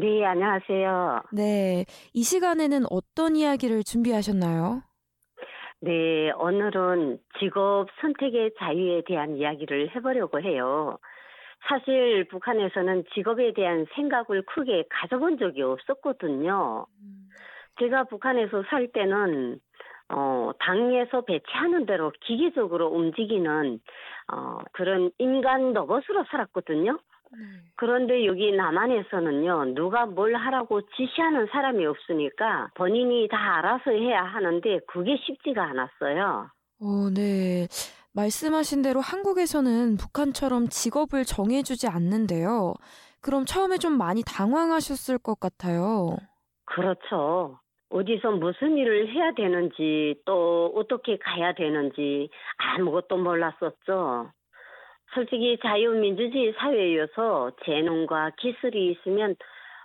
네, 안녕하세요. 네, 이 시간에는 어떤 이야기를 준비하셨나요? 네, 오늘은 직업 선택의 자유에 대한 이야기를 해보려고 해요. 사실 북한에서는 직업에 대한 생각을 크게 가져본 적이 없었거든요. 제가 북한에서 살 때는 어, 당에서 배치하는 대로 기계적으로 움직이는 어, 그런 인간 로봇으로 살았거든요. 그런데 여기 남한에서는요, 누가 뭘 하라고 지시하는 사람이 없으니까 본인이 다 알아서 해야 하는데 그게 쉽지가 않았어요. 어, 네. 말씀하신 대로 한국에서는 북한처럼 직업을 정해주지 않는데요. 그럼 처음에 좀 많이 당황하셨을 것 같아요. 그렇죠. 어디서 무슨 일을 해야 되는지 또 어떻게 가야 되는지 아무것도 몰랐었죠. 솔직히 자유민주주의 사회여서 재능과 기술이 있으면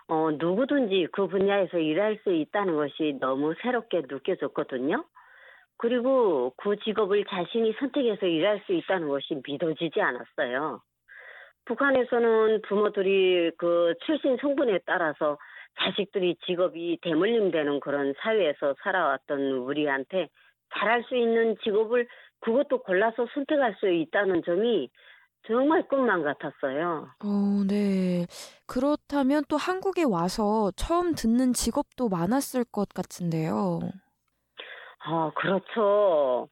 어, 누구든지 그 분야에서 일할 수 있다는 것이 너무 새롭게 느껴졌거든요. 그리고 그 직업을 자신이 선택해서 일할 수 있다는 것이 믿어지지 않았어요. 북한에서는 부모들이 그 출신 성분에 따라서 자식들이 직업이 대물림되는 그런 사회에서 살아왔던 우리한테 잘할 수 있는 직업을 그것도 골라서 선택할 수 있다는 점이 정말 꿈만 같았어요. 어, 네. 그렇다면 또 한국에 와서 처음 듣는 직업도 많았을 것 같은데요. 아, 그렇죠.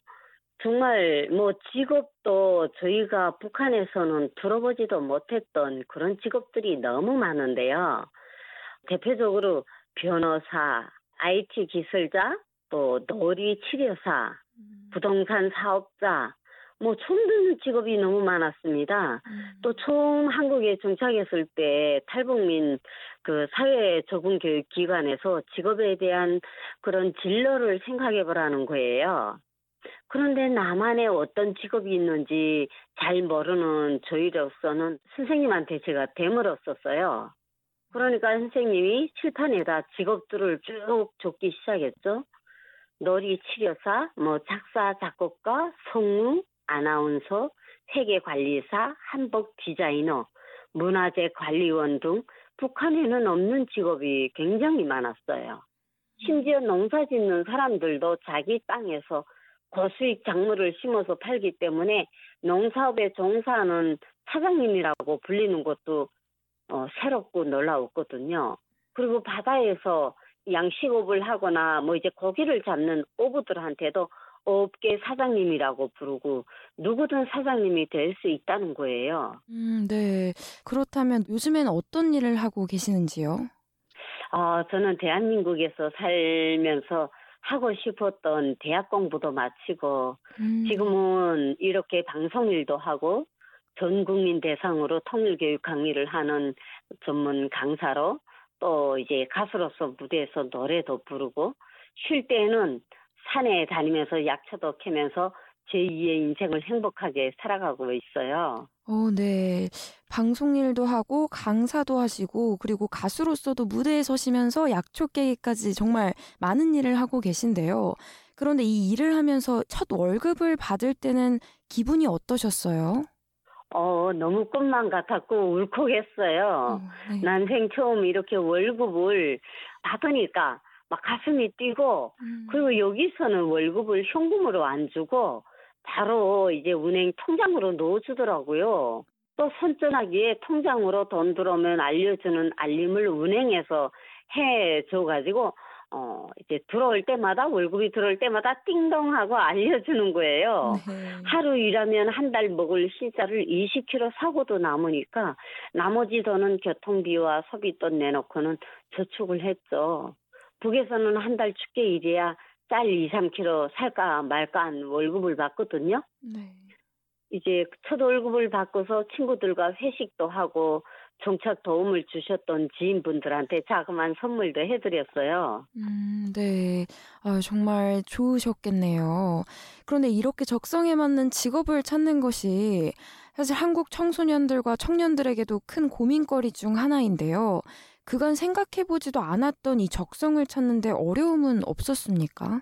정말 뭐 직업도 저희가 북한에서는 들어보지도 못했던 그런 직업들이 너무 많은데요. 대표적으로 변호사, IT 기술자, 또 놀이 치료사, 부동산 사업자, 뭐 처음 듣는 직업이 너무 많았습니다. 음. 또 처음 한국에 정착했을 때 탈북민 그 사회 적응 교육 기관에서 직업에 대한 그런 진로를 생각해 보라는 거예요. 그런데 나만의 어떤 직업이 있는지 잘 모르는 저희로서는 선생님한테 제가 되물었었어요. 그러니까 선생님이 칠판에다 직업들을 쭉 적기 시작했죠. 놀이 치료사, 뭐 작사, 작곡가, 성우, 아나운서, 회계관리사, 한복 디자이너, 문화재 관리원 등 북한에는 없는 직업이 굉장히 많았어요. 심지어 농사 짓는 사람들도 자기 땅에서 고수익 작물을 심어서 팔기 때문에 농사업에 종사하는 사장님이라고 불리는 것도 어, 새롭고 놀라웠거든요. 그리고 바다에서 양식업을 하거나 뭐 이제 고기를 잡는 어부들한테도 업계 사장님이라고 부르고 누구든 사장님이 될 수 있다는 거예요. 음, 네. 그렇다면 요즘엔 어떤 일을 하고 계시는지요? 아, 저는 대한민국에서 살면서 하고 싶었던 대학 공부도 마치고 음, 지금은 이렇게 방송 일도 하고 전 국민 대상으로 통일 교육 강의를 하는 전문 강사로 또 이제 가수로서 무대에서 노래도 부르고 쉴 때는 산에 다니면서 약초도 캐면서 제2의 인생을 행복하게 살아가고 있어요. 어, 네. 방송 일도 하고 강사도 하시고 그리고 가수로서도 무대에 서시면서 약초 깨기까지 정말 많은 일을 하고 계신데요. 그런데 이 일을 하면서 첫 월급을 받을 때는 기분이 어떠셨어요? 어, 너무 꿈만 같았고 울컥했어요. 어, 네. 난생 처음 이렇게 월급을 받으니까 막 가슴이 뛰고 음, 그리고 여기서는 월급을 현금으로 안 주고 바로 이제 은행 통장으로 넣어주더라고요. 또 선전하기에 통장으로 돈 들어오면 알려주는 알림을 은행에서 해줘가지고 어 이제 들어올 때마다 월급이 들어올 때마다 띵동 하고 알려주는 거예요. 네. 하루 일하면 한 달 먹을 실자를 20kg 사고도 남으니까 나머지 돈은 교통비와 소비돈 내놓고는 저축을 했죠. 북에서는 한달 축게 일해야 쌀 2, 3kg 살까 말까 한 월급을 받거든요. 네. 이제 첫 월급을 받고서 친구들과 회식도 하고 정착 도움을 주셨던 지인분들한테 자그마한 선물도 해드렸어요. 음, 네. 아, 정말 좋으셨겠네요. 그런데 이렇게 적성에 맞는 직업을 찾는 것이 사실 한국 청소년들과 청년들에게도 큰 고민거리 중 하나인데요. 그간 생각해보지도 않았던 이 적성을 찾는데 어려움은 없었습니까?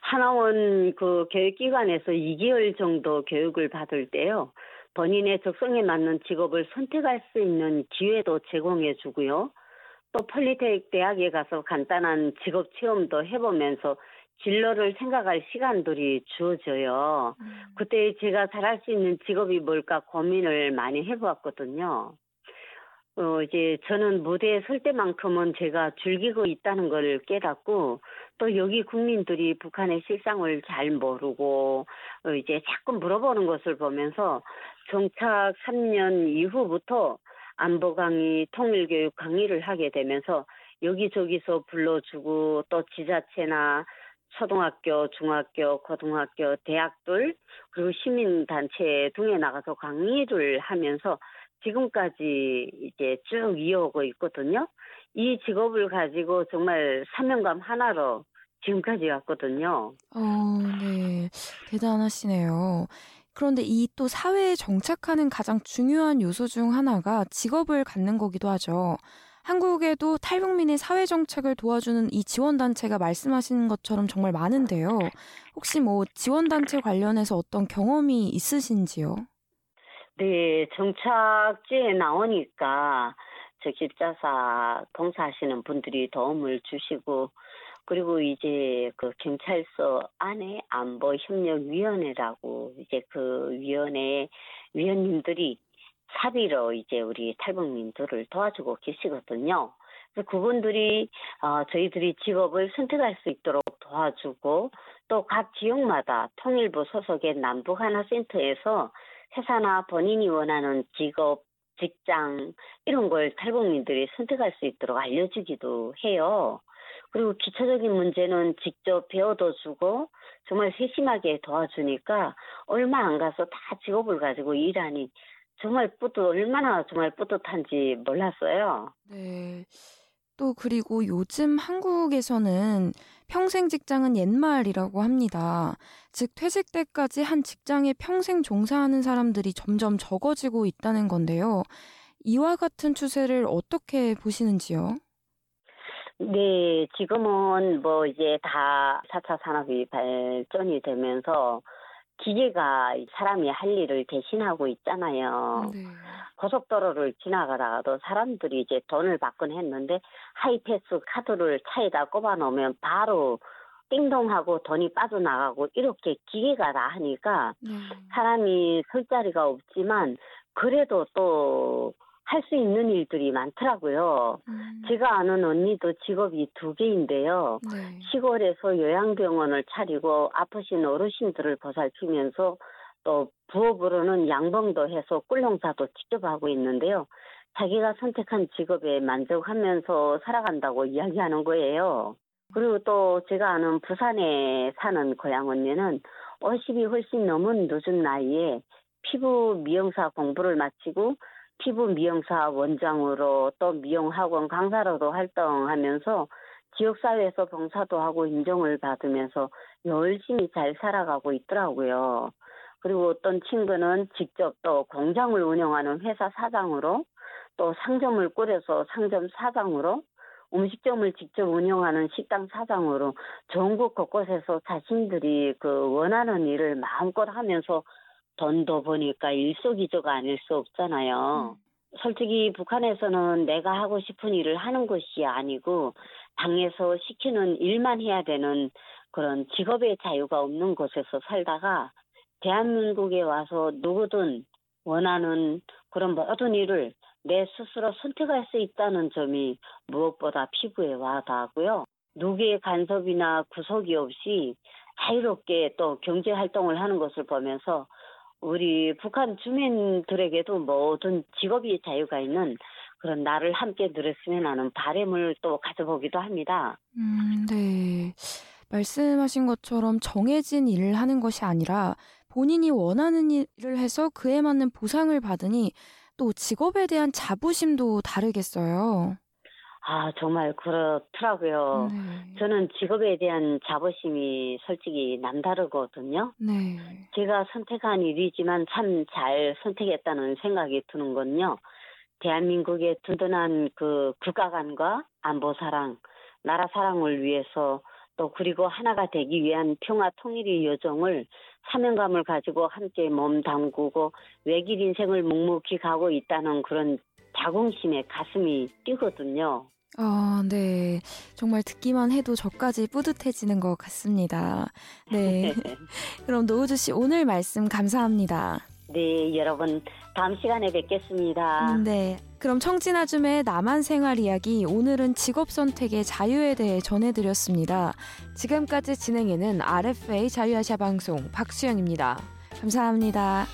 하나원 그 교육기관에서 2개월 정도 교육을 받을 때요. 본인의 적성에 맞는 직업을 선택할 수 있는 기회도 제공해 주고요. 또 폴리테익 대학에 가서 간단한 직업 체험도 해보면서 진로를 생각할 시간들이 주어져요. 음. 그때 제가 잘할 수 있는 직업이 뭘까 고민을 많이 해보았거든요. 어, 이제 저는 무대에 설 때만큼은 제가 즐기고 있다는 걸 깨닫고 또 여기 국민들이 북한의 실상을 잘 모르고 어, 이제 자꾸 물어보는 것을 보면서 정착 3년 이후부터 안보 강의, 통일 교육 강의를 하게 되면서 여기저기서 불러주고 또 지자체나 초등학교, 중학교, 고등학교, 대학들 그리고 시민단체 등에 나가서 강의를 하면서 지금까지 이제 쭉 이어오고 있거든요. 이 직업을 가지고 정말 사명감 하나로 지금까지 왔거든요. 어, 네. 대단하시네요. 그런데 이 또 사회에 정착하는 가장 중요한 요소 중 하나가 직업을 갖는 거기도 하죠. 한국에도 탈북민의 사회 정착을 도와주는 이 지원단체가 말씀하시는 것처럼 정말 많은데요. 혹시 뭐 지원단체 관련해서 어떤 경험이 있으신지요? 네, 정착지에 나오니까 저 길자사 봉사하시는 분들이 도움을 주시고 그리고 이제 그 경찰서 안에 안보협력위원회라고 이제 그 위원회 위원님들이 사비로 이제 우리 탈북민들을 도와주고 계시거든요. 그래서 그분들이 어, 저희들이 직업을 선택할 수 있도록 도와주고 또 각 지역마다 통일부 소속의 남북 하나 센터에서 회사나 본인이 원하는 직업, 직장 이런 걸 탈북민들이 선택할 수 있도록 알려주기도 해요. 그리고 기초적인 문제는 직접 배워도 주고 정말 세심하게 도와주니까 얼마 안 가서 다 직업을 가지고 일하니 정말 뿌듯 얼마나 정말 뿌듯한지 몰랐어요. 네. 또 그리고 요즘 한국에서는 평생 직장은 옛말이라고 합니다. 즉 퇴직 때까지 한 직장에 평생 종사하는 사람들이 점점 적어지고 있다는 건데요. 이와 같은 추세를 어떻게 보시는지요? 네, 지금은 뭐 이제 다 4차 산업이 발전이 되면서 기계가 사람이 할 일을 대신하고 있잖아요. 네. 고속도로를 지나가다가도 사람들이 이제 돈을 받곤 했는데 하이패스 카드를 차에다 꼽아 놓으면 바로 띵동하고 돈이 빠져나가고 이렇게 기계가 다 하니까 네. 사람이 설 자리가 없지만 그래도 또 할 수 있는 일들이 많더라고요. 음. 제가 아는 언니도 직업이 두 개인데요. 네. 시골에서 요양병원을 차리고 아프신 어르신들을 보살피면서 또 부업으로는 양봉도 해서 꿀 농사도 직접 하고 있는데요. 자기가 선택한 직업에 만족하면서 살아간다고 이야기하는 거예요. 그리고 또 제가 아는 부산에 사는 고향 언니는 50이 훨씬 넘은 늦은 나이에 피부 미용사 공부를 마치고 피부 미용사 원장으로 또 미용학원 강사로도 활동하면서 지역사회에서 봉사도 하고 인정을 받으면서 열심히 잘 살아가고 있더라고요. 그리고 어떤 친구는 직접 또 공장을 운영하는 회사 사장으로 또 상점을 꾸려서 상점 사장으로 음식점을 직접 운영하는 식당 사장으로 전국 곳곳에서 자신들이 그 원하는 일을 마음껏 하면서 돈도 버니까 일석이조가 아닐 수 없잖아요. 음. 솔직히 북한에서는 내가 하고 싶은 일을 하는 것이 아니고 당에서 시키는 일만 해야 되는 그런 직업의 자유가 없는 곳에서 살다가 대한민국에 와서 누구든 원하는 그런 모든 일을 내 스스로 선택할 수 있다는 점이 무엇보다 피부에 와닿고요. 누구의 간섭이나 구속이 없이 자유롭게 또 경제 활동을 하는 것을 보면서 우리 북한 주민들에게도 모든 직업이 자유가 있는 그런 날을 함께 누렸으면 하는 바램을 또 가져보기도 합니다. 음, 네. 말씀하신 것처럼 정해진 일을 하는 것이 아니라 본인이 원하는 일을 해서 그에 맞는 보상을 받으니 또 직업에 대한 자부심도 다르겠어요. 아, 정말 그렇더라고요. 네. 저는 직업에 대한 자부심이 솔직히 남다르거든요. 네. 제가 선택한 일이지만 참 잘 선택했다는 생각이 드는 건요. 대한민국의 든든한 그 국가관과 안보 사랑, 나라 사랑을 위해서 또 그리고 하나가 되기 위한 평화 통일의 여정을 사명감을 가지고 함께 몸 담그고 외길 인생을 묵묵히 가고 있다는 그런 자긍심에 가슴이 뛰거든요. 아, 네. 정말 듣기만 해도 저까지 뿌듯해지는 것 같습니다. 네. 그럼 노우주 씨 오늘 말씀 감사합니다. 네, 여러분 다음 시간에 뵙겠습니다. 음, 네. 그럼 청진아줌의 남한 생활 이야기 오늘은 직업 선택의 자유에 대해 전해드렸습니다. 지금까지 진행에는 RFA 자유아시아 방송 박수영입니다. 감사합니다.